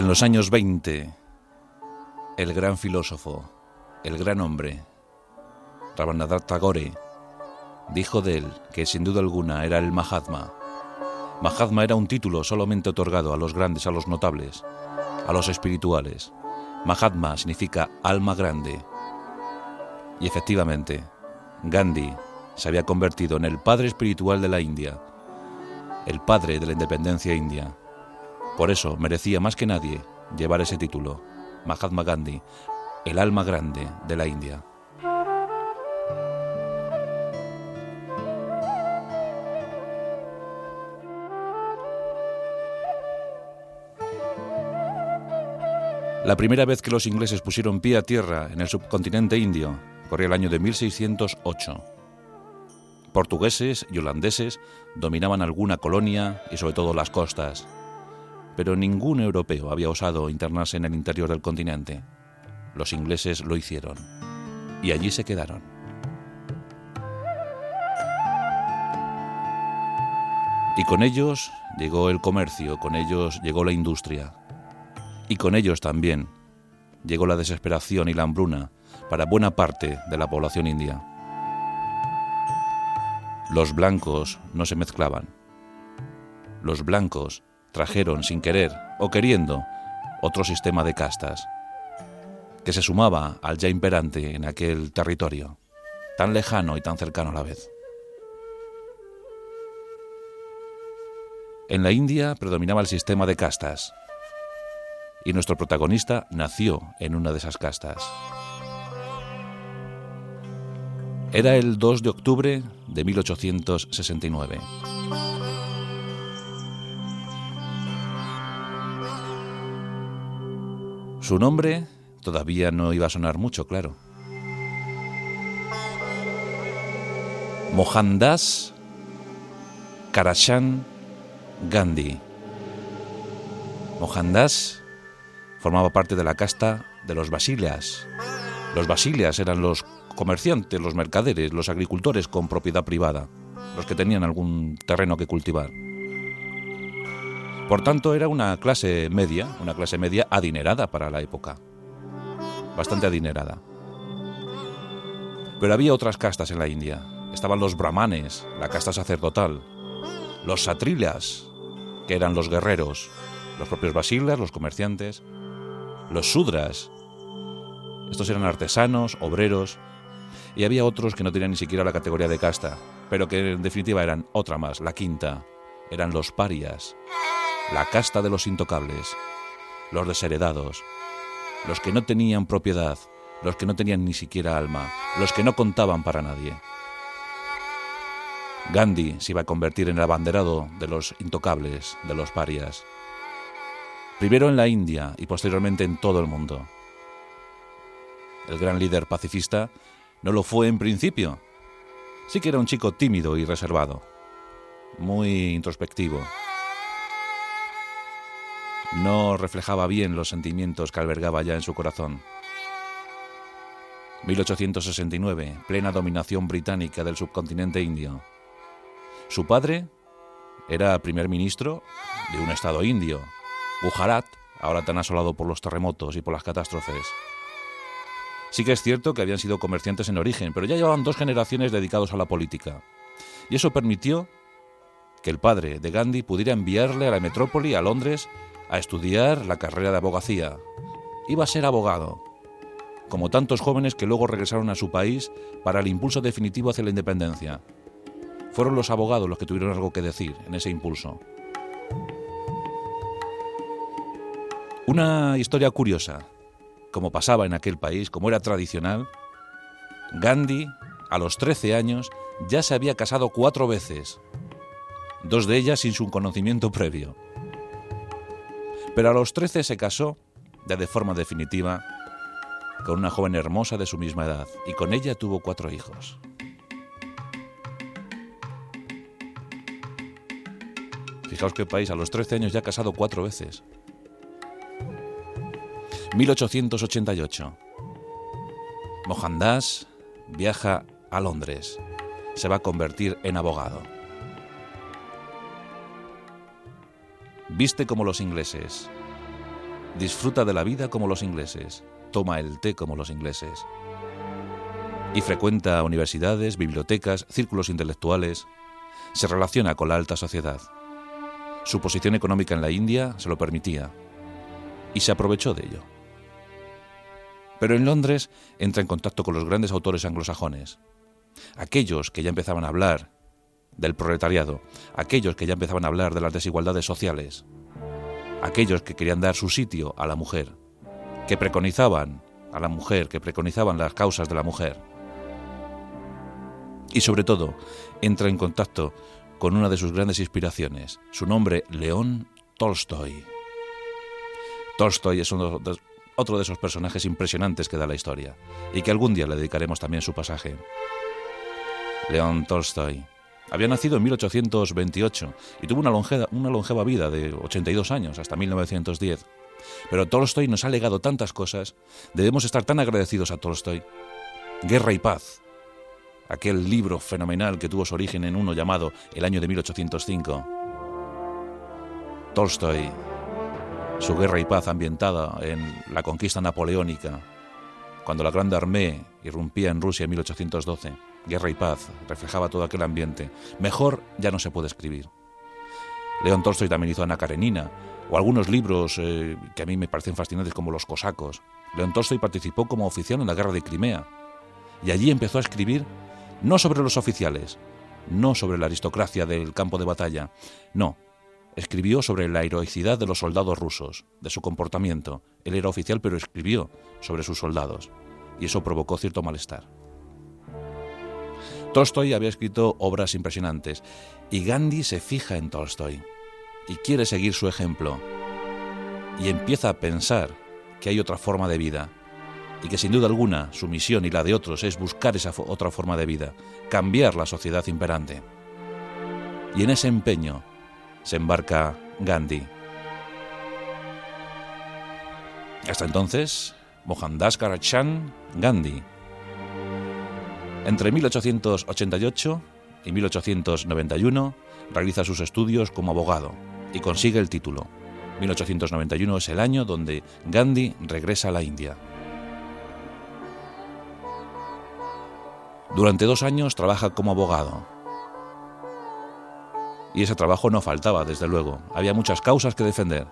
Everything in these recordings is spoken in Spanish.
En los años 20, el gran filósofo, el gran hombre, Rabindranath Tagore, dijo de él que sin duda alguna era el Mahatma. Mahatma era un título solamente otorgado a los grandes, a los notables, a los espirituales. Mahatma significa alma grande. Y efectivamente, Gandhi se había convertido en el padre espiritual de la India, el padre de la independencia india. Por eso merecía más que nadie llevar ese título, Mahatma Gandhi, el alma grande de la India. La primera vez que los ingleses pusieron pie a tierra en el subcontinente indio corría el año de 1608. Portugueses y holandeses dominaban alguna colonia y sobre todo las costas, pero ningún europeo había osado internarse en el interior del continente. Los ingleses lo hicieron y allí se quedaron. Y con ellos llegó el comercio, con ellos llegó la industria. Y con ellos también llegó la desesperación y la hambruna para buena parte de la población india. Los blancos no se mezclaban. Los blancos trajeron sin querer o queriendo otro sistema de castas que se sumaba al ya imperante en aquel territorio, tan lejano y tan cercano a la vez. En la India predominaba el sistema de castas, y nuestro protagonista nació en una de esas castas. Era el 2 de octubre de 1869. Su nombre todavía no iba a sonar mucho, claro. Mohandas Karachan Gandhi. Mohandas formaba parte de la casta de los Basilias. Los Basilias eran los comerciantes, los mercaderes, los agricultores con propiedad privada, los que tenían algún terreno que cultivar. Por tanto, era una clase media, una clase media adinerada para la época bastante adinerada. Pero había otras castas en la India. Estaban los brahmanes, la casta sacerdotal, los satrilas, que eran los guerreros, los propios basilas, los comerciantes, los sudras, estos eran artesanos, obreros, y había otros que no tenían ni siquiera la categoría de casta, pero que en definitiva eran otra más, la quinta, eran los parias, la casta de los intocables, los desheredados, los que no tenían propiedad, los que no tenían ni siquiera alma, los que no contaban para nadie. Gandhi se iba a convertir en el abanderado de los intocables, de los parias. Primero en la India y posteriormente en todo el mundo. El gran líder pacifista no lo fue en principio. Sí que era un chico tímido y reservado, muy introspectivo, no reflejaba bien los sentimientos que albergaba ya en su corazón. 1869, plena dominación británica del subcontinente indio. Su padre era primer ministro de un estado indio, Gujarat, ahora tan asolado por los terremotos y por las catástrofes. Sí que es cierto que habían sido comerciantes en origen, pero ya llevaban dos generaciones dedicados a la política. Y eso permitió que el padre de Gandhi pudiera enviarle a la metrópoli, a Londres, a estudiar la carrera de abogacía. Iba a ser abogado, como tantos jóvenes que luego regresaron a su país para el impulso definitivo hacia la independencia. Fueron los abogados los que tuvieron algo que decir en ese impulso. Una historia curiosa, como pasaba en aquel país, como era tradicional, Gandhi, a los 13 años, ya se había casado cuatro veces, dos de ellas sin su conocimiento previo. Pero a los 13 se casó, ya de forma definitiva, con una joven hermosa de su misma edad y con ella tuvo cuatro hijos. Fijaos qué país, a los 13 años ya casado cuatro veces. 1888. Mohandas viaja a Londres. Se va a convertir en abogado. Viste como los ingleses. disfruta de la vida como los ingleses, toma el té como los ingleses. Y frecuenta universidades, bibliotecas, círculos intelectuales. Se relaciona con la alta sociedad. Su posición económica en la India se lo permitía y se aprovechó de ello. Pero en Londres entra en contacto con los grandes autores anglosajones, aquellos que ya empezaban a hablar del proletariado, aquellos que ya empezaban a hablar de las desigualdades sociales, aquellos que querían dar su sitio a la mujer, que preconizaban a la mujer, que preconizaban las causas de la mujer. Y sobre todo, entra en contacto con una de sus grandes inspiraciones, su nombre León Tolstoy. Tolstoy es otro de esos personajes impresionantes que da la historia, y que algún día le dedicaremos también su pasaje. León Tolstoy. Había nacido en 1828 y tuvo una longeva, vida de 82 años, hasta 1910. Pero Tolstoy nos ha legado tantas cosas, debemos estar tan agradecidos a Tolstoy. Guerra y Paz, aquel libro fenomenal que tuvo su origen en uno llamado El año de 1805. Tolstoy, su Guerra y Paz ambientada en la conquista napoleónica, cuando la Grande Armée irrumpía en Rusia en 1812. Guerra y Paz reflejaba todo aquel ambiente. Mejor ya no se puede escribir. León Tolstoy también hizo Ana Karenina, o algunos libros eh, que a mí me parecen fascinantes como Los Cosacos. León Tolstoy participó como oficial en la guerra de Crimea y allí empezó a escribir no sobre los oficiales, no sobre la aristocracia del campo de batalla, no, escribió sobre la heroicidad de los soldados rusos, de su comportamiento. Él era oficial pero escribió sobre sus soldados y eso provocó cierto malestar. Tolstoy había escrito obras impresionantes y Gandhi se fija en Tolstoy y quiere seguir su ejemplo y empieza a pensar que hay otra forma de vida y que sin duda alguna su misión y la de otros es buscar esa otra forma de vida, cambiar la sociedad imperante. Y en ese empeño se embarca Gandhi. Hasta entonces, Mohandas Karachan Gandhi, entre 1888 y 1891 realiza sus estudios como abogado y consigue el título. 1891 es el año donde Gandhi regresa a la India. Durante dos años trabaja como abogado. Y ese trabajo no faltaba, desde luego. Había muchas causas que defender.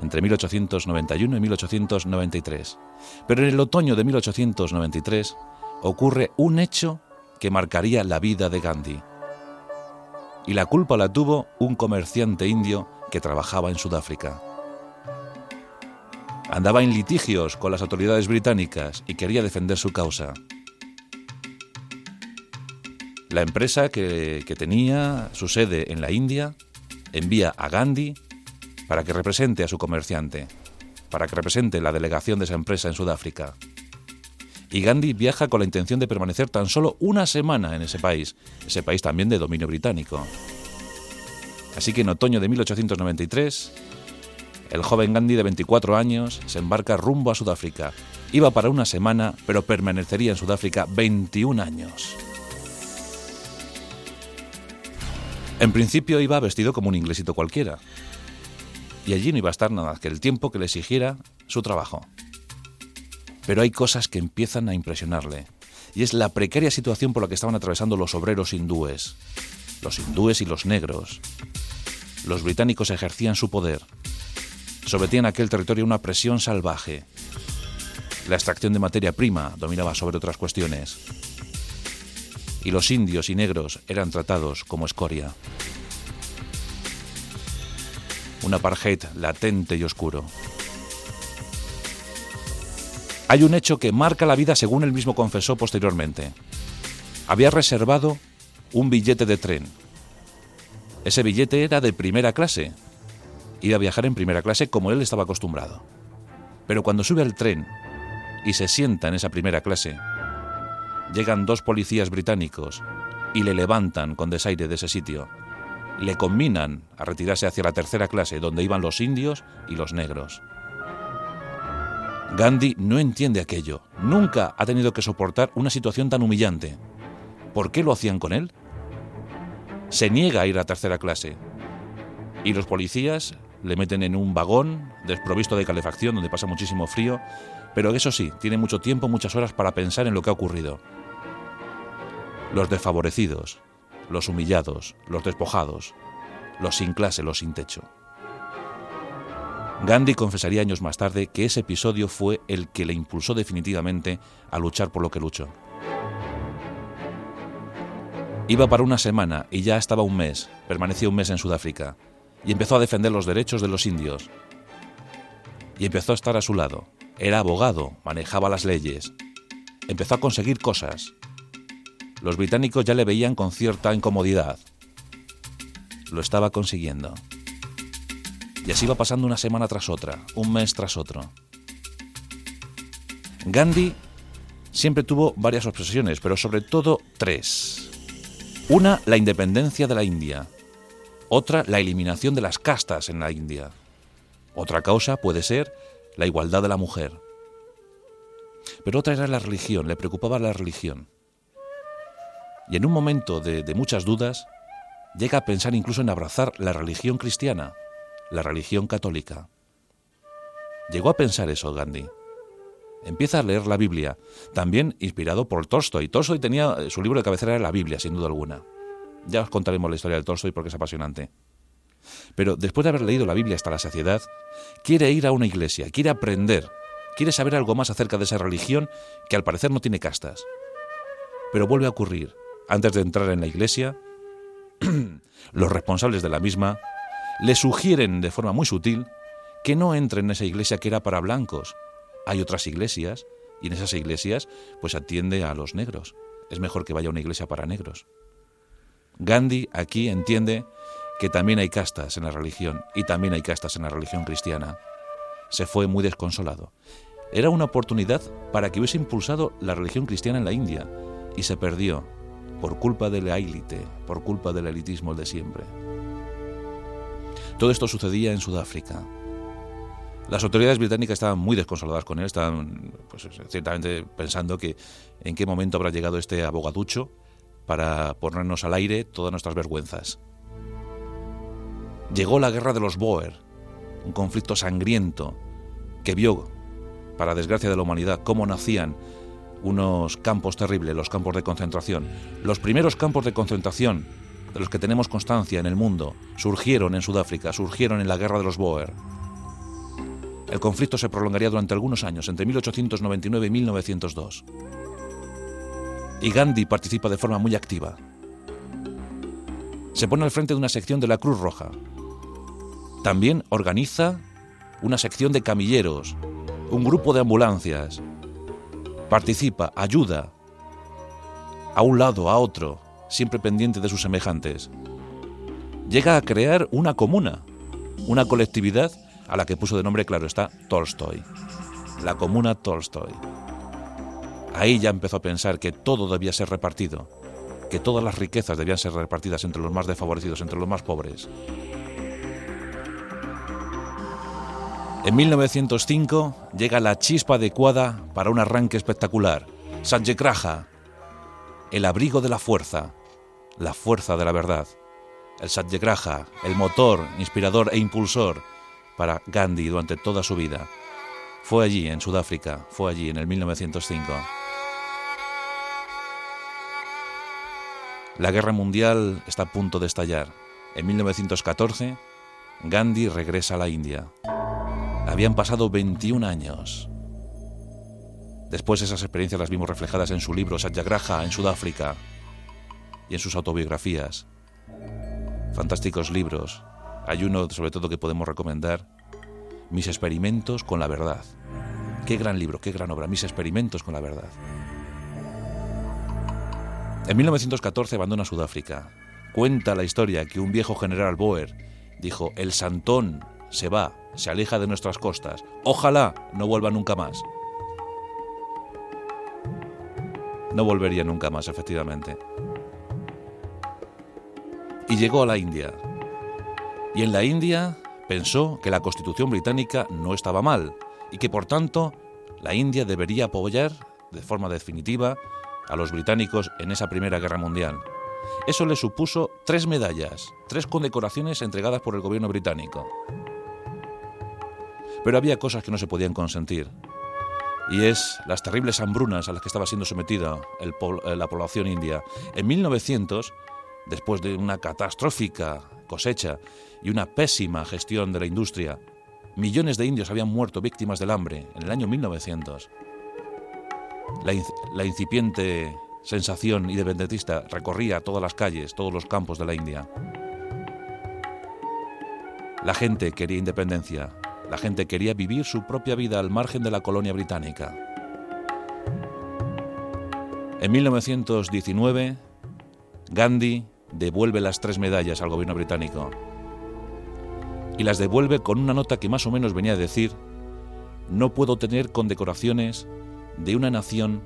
Entre 1891 y 1893. Pero en el otoño de 1893 ocurre un hecho que marcaría la vida de Gandhi. Y la culpa la tuvo un comerciante indio que trabajaba en Sudáfrica. Andaba en litigios con las autoridades británicas y quería defender su causa. La empresa que, que, tenía su sede en la India envía a Gandhi para que represente a su comerciante, para que represente la delegación de esa empresa en Sudáfrica y Gandhi viaja con la intención de permanecer tan solo una semana en ese país, ese país también de dominio británico. Así que en otoño de 1893, el joven Gandhi de 24 años se embarca rumbo a Sudáfrica. Iba para una semana, pero permanecería en Sudáfrica 21 años. En principio iba vestido como un inglesito cualquiera, y allí no iba a estar nada que el tiempo que le exigiera su trabajo. Pero hay cosas que empiezan a impresionarle, y es la precaria situación por la que estaban atravesando los obreros hindúes, los hindúes y los negros. Los británicos ejercían su poder, sometían aquel territorio una presión salvaje. La extracción de materia prima dominaba sobre otras cuestiones. Y los indios y negros eran tratados como escoria. Un apartheid latente y oscuro. Hay un hecho que marca la vida según él mismo confesó posteriormente. Había reservado un billete de tren. Ese billete era de primera clase. Iba a viajar en primera clase como él estaba acostumbrado. Pero cuando sube al tren y se sienta en esa primera clase, llegan dos policías británicos y le levantan con desaire de ese sitio. Le combinan a retirarse hacia la tercera clase, donde iban los indios y los negros. Gandhi no entiende aquello. Nunca ha tenido que soportar una situación tan humillante. ¿Por qué lo hacían con él? Se niega a ir a tercera clase. Y los policías le meten en un vagón desprovisto de calefacción donde pasa muchísimo frío, pero eso sí, tiene mucho tiempo, muchas horas para pensar en lo que ha ocurrido. Los desfavorecidos, los humillados, los despojados, los sin clase, los sin techo. Gandhi confesaría años más tarde que ese episodio fue el que le impulsó definitivamente a luchar por lo que luchó. Iba para una semana y ya estaba un mes, permanecía un mes en Sudáfrica, y empezó a defender los derechos de los indios. Y empezó a estar a su lado. Era abogado, manejaba las leyes. Empezó a conseguir cosas. Los británicos ya le veían con cierta incomodidad. Lo estaba consiguiendo. Y así iba pasando una semana tras otra, un mes tras otro. Gandhi siempre tuvo varias obsesiones, pero sobre todo tres. Una, la independencia de la India. Otra, la eliminación de las castas en la India. Otra causa puede ser la igualdad de la mujer. Pero otra era la religión, le preocupaba la religión. Y en un momento de, de muchas dudas, llega a pensar incluso en abrazar la religión cristiana, la religión católica. Llegó a pensar eso Gandhi. Empieza a leer la Biblia, también inspirado por Tolstoy. Tolstoy tenía eh, su libro de cabecera era la Biblia, sin duda alguna. Ya os contaremos la historia de Tolstoy porque es apasionante. Pero después de haber leído la Biblia hasta la saciedad, quiere ir a una iglesia, quiere aprender, quiere saber algo más acerca de esa religión que al parecer no tiene castas. Pero vuelve a ocurrir. Antes de entrar en la iglesia, los responsables de la misma le sugieren de forma muy sutil que no entre en esa iglesia que era para blancos. Hay otras iglesias y en esas iglesias pues atiende a los negros. Es mejor que vaya a una iglesia para negros. Gandhi aquí entiende que también hay castas en la religión y también hay castas en la religión cristiana. Se fue muy desconsolado. Era una oportunidad para que hubiese impulsado la religión cristiana en la India y se perdió por culpa de la por culpa del elitismo de siempre. Todo esto sucedía en Sudáfrica. Las autoridades británicas estaban muy desconsoladas con él, estaban pues, ciertamente pensando que en qué momento habrá llegado este abogaducho para ponernos al aire todas nuestras vergüenzas. Llegó la guerra de los Boer, un conflicto sangriento que vio, para desgracia de la humanidad, cómo nacían unos campos terribles, los campos de concentración. Los primeros campos de concentración de los que tenemos constancia en el mundo surgieron en Sudáfrica, surgieron en la guerra de los Boer. El conflicto se prolongaría durante algunos años, entre 1899 y 1902. Y Gandhi participa de forma muy activa. Se pone al frente de una sección de la Cruz Roja. También organiza una sección de camilleros, un grupo de ambulancias. Participa, ayuda, a un lado, a otro, siempre pendiente de sus semejantes. Llega a crear una comuna, una colectividad a la que puso de nombre, claro está, Tolstoy. La comuna Tolstoy. Ahí ya empezó a pensar que todo debía ser repartido, que todas las riquezas debían ser repartidas entre los más desfavorecidos, entre los más pobres. En 1905 llega la chispa adecuada para un arranque espectacular. Satyagraha, el abrigo de la fuerza, la fuerza de la verdad. El Satyagraha, el motor, inspirador e impulsor para Gandhi durante toda su vida. Fue allí, en Sudáfrica, fue allí, en el 1905. La guerra mundial está a punto de estallar. En 1914, Gandhi regresa a la India. Habían pasado 21 años. Después esas experiencias las vimos reflejadas en su libro Satyagraha en Sudáfrica, y en sus autobiografías. Fantásticos libros. Hay uno sobre todo que podemos recomendar, Mis experimentos con la verdad. Qué gran libro, qué gran obra, Mis experimentos con la verdad. En 1914 abandona Sudáfrica. Cuenta la historia que un viejo general Boer dijo, el Santón se va, se aleja de nuestras costas. Ojalá no vuelva nunca más. No volvería nunca más, efectivamente y llegó a la India. Y en la India pensó que la constitución británica no estaba mal y que por tanto la India debería apoyar de forma definitiva a los británicos en esa Primera Guerra Mundial. Eso le supuso tres medallas, tres condecoraciones entregadas por el gobierno británico. Pero había cosas que no se podían consentir. Y es las terribles hambrunas a las que estaba siendo sometida eh, la población india. En 1900, después de una catastrófica cosecha y una pésima gestión de la industria, millones de indios habían muerto víctimas del hambre en el año 1900. La, la incipiente sensación independentista recorría todas las calles, todos los campos de la India. La gente quería independencia, la gente quería vivir su propia vida al margen de la colonia británica. En 1919, Gandhi devuelve las tres medallas al gobierno británico y las devuelve con una nota que más o menos venía a decir, no puedo tener condecoraciones de una nación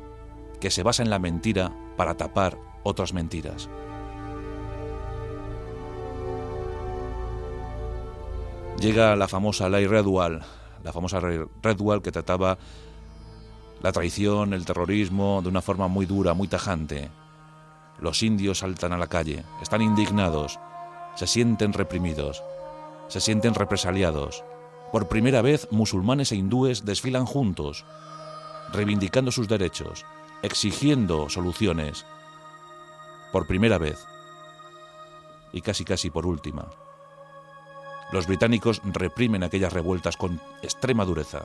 que se basa en la mentira para tapar otras mentiras. Llega la famosa ley Redwall, la famosa Redwall que trataba la traición, el terrorismo de una forma muy dura, muy tajante. Los indios saltan a la calle, están indignados, se sienten reprimidos, se sienten represaliados. Por primera vez, musulmanes e hindúes desfilan juntos, reivindicando sus derechos, exigiendo soluciones. Por primera vez. Y casi casi por última. Los británicos reprimen aquellas revueltas con extrema dureza.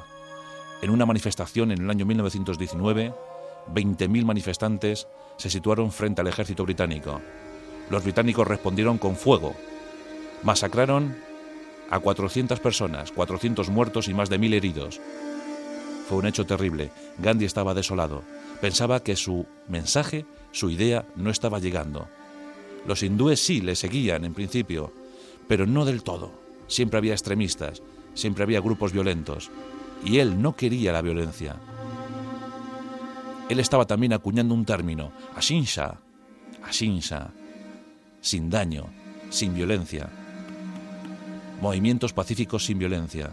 En una manifestación en el año 1919, 20.000 manifestantes se situaron frente al ejército británico. Los británicos respondieron con fuego. Masacraron a 400 personas, 400 muertos y más de 1.000 heridos. Fue un hecho terrible. Gandhi estaba desolado. Pensaba que su mensaje, su idea, no estaba llegando. Los hindúes sí le seguían en principio, pero no del todo. Siempre había extremistas, siempre había grupos violentos, y él no quería la violencia. Él estaba también acuñando un término, ashinsha, ashinsha, sin daño, sin violencia. Movimientos pacíficos sin violencia,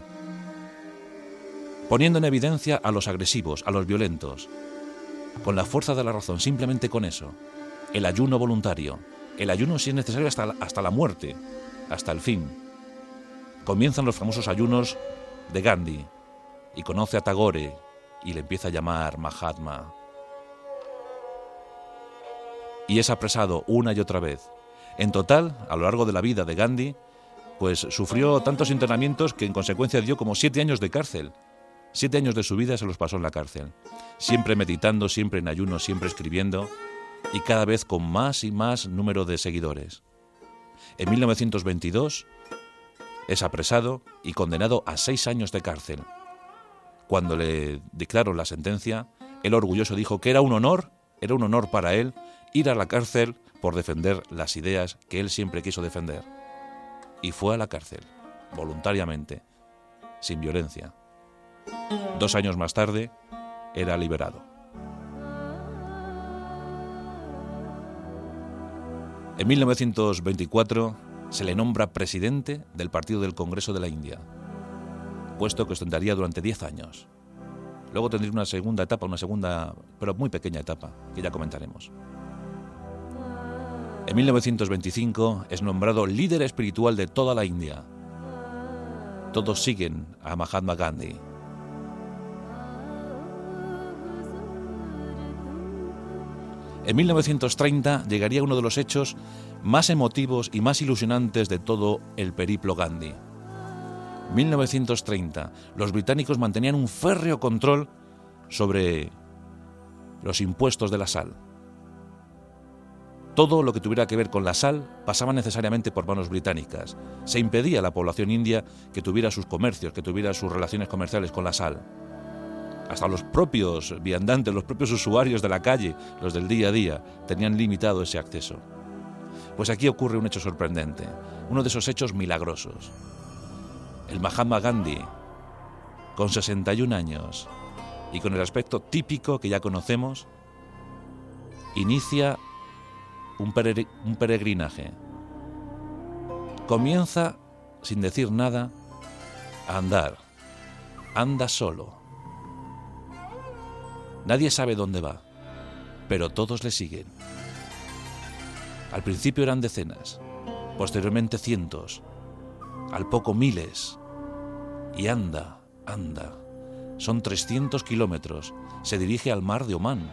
poniendo en evidencia a los agresivos, a los violentos, con la fuerza de la razón, simplemente con eso, el ayuno voluntario, el ayuno si es necesario hasta hasta la muerte, hasta el fin. Comienzan los famosos ayunos de Gandhi. Y conoce a Tagore y le empieza a llamar Mahatma. Y es apresado una y otra vez. En total, a lo largo de la vida de Gandhi, pues sufrió tantos internamientos que en consecuencia dio como siete años de cárcel. Siete años de su vida se los pasó en la cárcel, siempre meditando, siempre en ayuno, siempre escribiendo y cada vez con más y más número de seguidores. En 1922 es apresado y condenado a seis años de cárcel. Cuando le dictaron la sentencia, él orgulloso dijo que era un honor, era un honor para él ir a la cárcel por defender las ideas que él siempre quiso defender y fue a la cárcel, voluntariamente, sin violencia. Dos años más tarde, era liberado. En 1924 se le nombra presidente del Partido del Congreso de la India, puesto que ostentaría durante diez años. Luego tendría una segunda etapa, una segunda, pero muy pequeña etapa, que ya comentaremos. En 1925 es nombrado líder espiritual de toda la India. Todos siguen a Mahatma Gandhi. En 1930 llegaría uno de los hechos más emotivos y más ilusionantes de todo el periplo Gandhi. 1930. Los británicos mantenían un férreo control sobre los impuestos de la sal. Todo lo que tuviera que ver con la sal pasaba necesariamente por manos británicas. Se impedía a la población india que tuviera sus comercios, que tuviera sus relaciones comerciales con la sal. Hasta los propios viandantes, los propios usuarios de la calle, los del día a día, tenían limitado ese acceso. Pues aquí ocurre un hecho sorprendente, uno de esos hechos milagrosos. El Mahatma Gandhi, con 61 años y con el aspecto típico que ya conocemos, inicia un, peregrinaje. Comienza, sin decir nada, a andar. Anda solo. Nadie sabe dónde va, pero todos le siguen. Al principio eran decenas, posteriormente cientos, al poco miles, y anda, Anda, son 300 kilómetros. Se dirige al mar de Omán.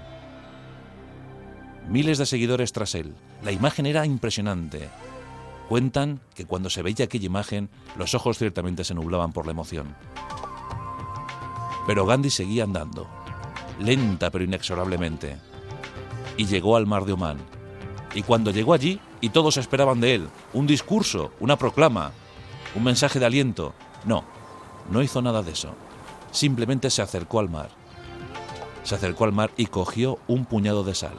Miles de seguidores tras él. La imagen era impresionante. Cuentan que cuando se veía aquella imagen, los ojos ciertamente se nublaban por la emoción. Pero Gandhi seguía andando, lenta pero inexorablemente, y llegó al mar de Omán. Y cuando llegó allí, y todos esperaban de él, un discurso, una proclama, un mensaje de aliento, no, no hizo nada de eso. Simplemente se acercó al mar. Se acercó al mar y cogió un puñado de sal.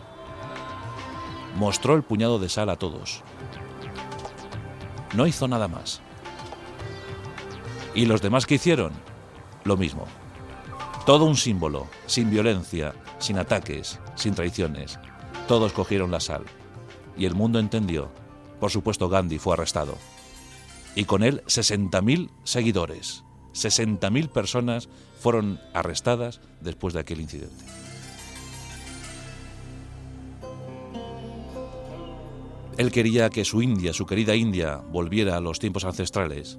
Mostró el puñado de sal a todos. No hizo nada más. ¿Y los demás que hicieron? Lo mismo. Todo un símbolo, sin violencia, sin ataques, sin traiciones. Todos cogieron la sal. Y el mundo entendió. Por supuesto, Gandhi fue arrestado. Y con él 60.000 seguidores. 60.000 personas fueron arrestadas después de aquel incidente. Él quería que su India, su querida India, volviera a los tiempos ancestrales.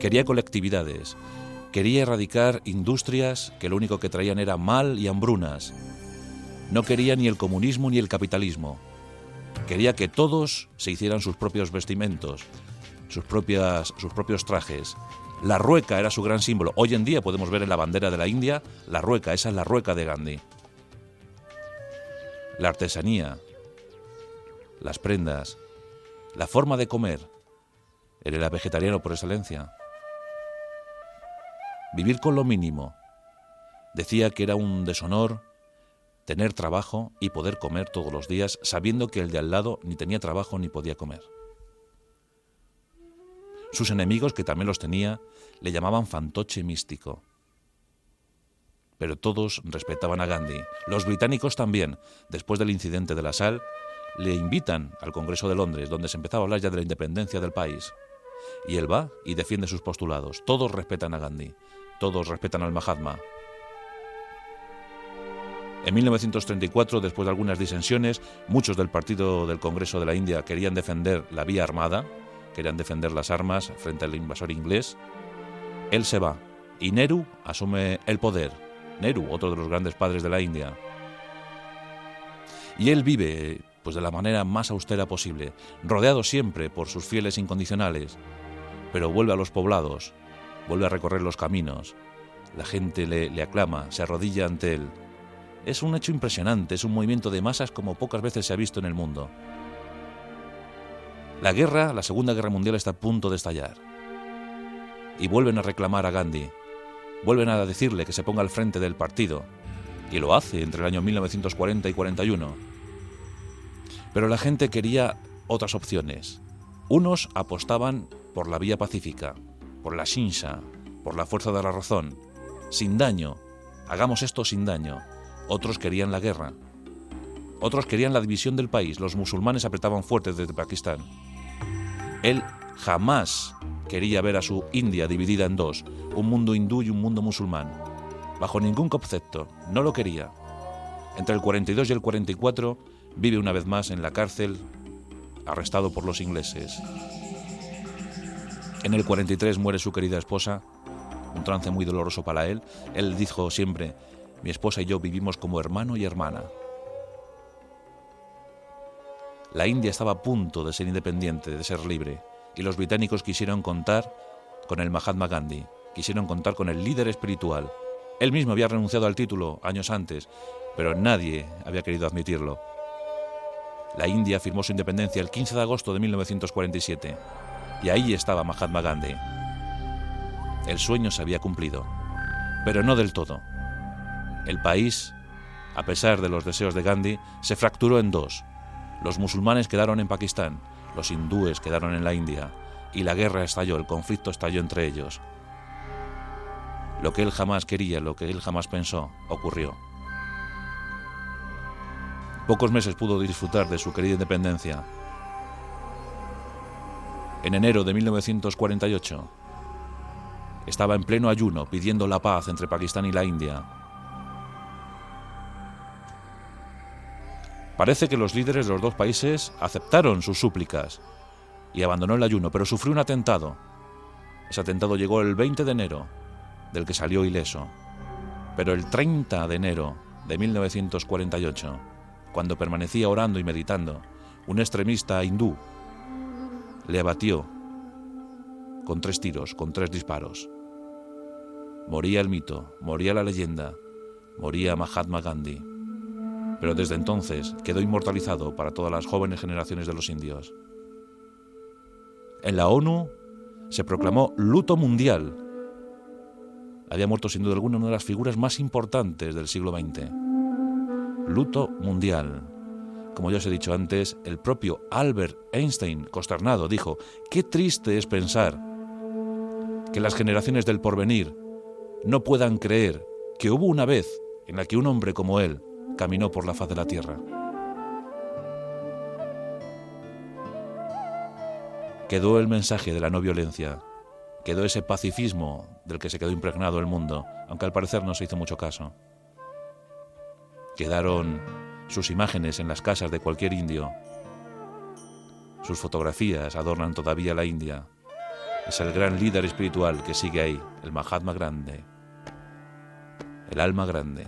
Quería colectividades. Quería erradicar industrias que lo único que traían era mal y hambrunas. No quería ni el comunismo ni el capitalismo. Quería que todos se hicieran sus propios vestimentos, sus, propias, sus propios trajes. La rueca era su gran símbolo. Hoy en día podemos ver en la bandera de la India la rueca, esa es la rueca de Gandhi. La artesanía, las prendas, la forma de comer. Él era vegetariano por excelencia. Vivir con lo mínimo. Decía que era un deshonor tener trabajo y poder comer todos los días sabiendo que el de al lado ni tenía trabajo ni podía comer. Sus enemigos, que también los tenía, le llamaban fantoche místico. Pero todos respetaban a Gandhi. Los británicos también, después del incidente de la sal, le invitan al Congreso de Londres, donde se empezaba a hablar ya de la independencia del país. Y él va y defiende sus postulados. Todos respetan a Gandhi, todos respetan al Mahatma. En 1934, después de algunas disensiones, muchos del Partido del Congreso de la India querían defender la vía armada, querían defender las armas frente al invasor inglés. Él se va y Nehru asume el poder. Nehru, otro de los grandes padres de la India. Y él vive pues de la manera más austera posible, rodeado siempre por sus fieles incondicionales, pero vuelve a los poblados, vuelve a recorrer los caminos, la gente le, le aclama, se arrodilla ante él. Es un hecho impresionante, es un movimiento de masas como pocas veces se ha visto en el mundo. La guerra, la Segunda Guerra Mundial está a punto de estallar. Y vuelven a reclamar a Gandhi, vuelven a decirle que se ponga al frente del partido, y lo hace entre el año 1940 y 41 pero la gente quería otras opciones. Unos apostaban por la vía pacífica, por la shinsha, por la fuerza de la razón, sin daño. Hagamos esto sin daño. Otros querían la guerra. Otros querían la división del país. Los musulmanes apretaban fuerte desde Pakistán. Él jamás quería ver a su India dividida en dos, un mundo hindú y un mundo musulmán. Bajo ningún concepto. No lo quería. Entre el 42 y el 44 vive una vez más en la cárcel, arrestado por los ingleses. En el 43 muere su querida esposa, un trance muy doloroso para él. Él dijo siempre, mi esposa y yo vivimos como hermano y hermana. La India estaba a punto de ser independiente, de ser libre, y los británicos quisieron contar con el Mahatma Gandhi, quisieron contar con el líder espiritual. Él mismo había renunciado al título años antes, pero nadie había querido admitirlo. La India firmó su independencia el 15 de agosto de 1947 y ahí estaba Mahatma Gandhi. El sueño se había cumplido, pero no del todo. El país, a pesar de los deseos de Gandhi, se fracturó en dos. Los musulmanes quedaron en Pakistán, los hindúes quedaron en la India, y la guerra estalló, el conflicto estalló entre ellos. Lo que él jamás quería, lo que él jamás pensó, ocurrió. Pocos meses pudo disfrutar de su querida independencia. En enero de 1948 estaba en pleno ayuno pidiendo la paz entre Pakistán y la India. Parece que los líderes de los dos países aceptaron sus súplicas y abandonó el ayuno, pero sufrió un atentado. Ese atentado llegó el 20 de enero del que salió ileso. Pero el 30 de enero de 1948, cuando permanecía orando y meditando, un extremista hindú le abatió con tres tiros, con tres disparos. Moría el mito, moría la leyenda, moría Mahatma Gandhi. Pero desde entonces quedó inmortalizado para todas las jóvenes generaciones de los indios. En la ONU se proclamó luto mundial. Había muerto sin duda alguna una de las figuras más importantes del siglo XX. Luto mundial. Como ya os he dicho antes, el propio Albert Einstein, consternado, dijo, qué triste es pensar que las generaciones del porvenir no puedan creer que hubo una vez en la que un hombre como él caminó por la faz de la tierra. Quedó el mensaje de la no violencia, quedó ese pacifismo del que se quedó impregnado el mundo, aunque al parecer no se hizo mucho caso. Quedaron sus imágenes en las casas de cualquier indio. Sus fotografías adornan todavía la India. Es el gran líder espiritual que sigue ahí, el Mahatma Grande, el alma grande,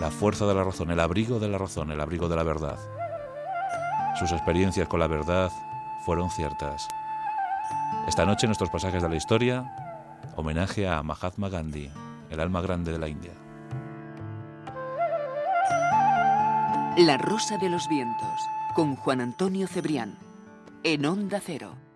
la fuerza de la razón, el abrigo de la razón, el abrigo de la verdad. Sus experiencias con la verdad fueron ciertas. Esta noche en nuestros pasajes de la historia, homenaje a Mahatma Gandhi, el alma grande de la India. La Rosa de los Vientos, con Juan Antonio Cebrián, en Onda Cero.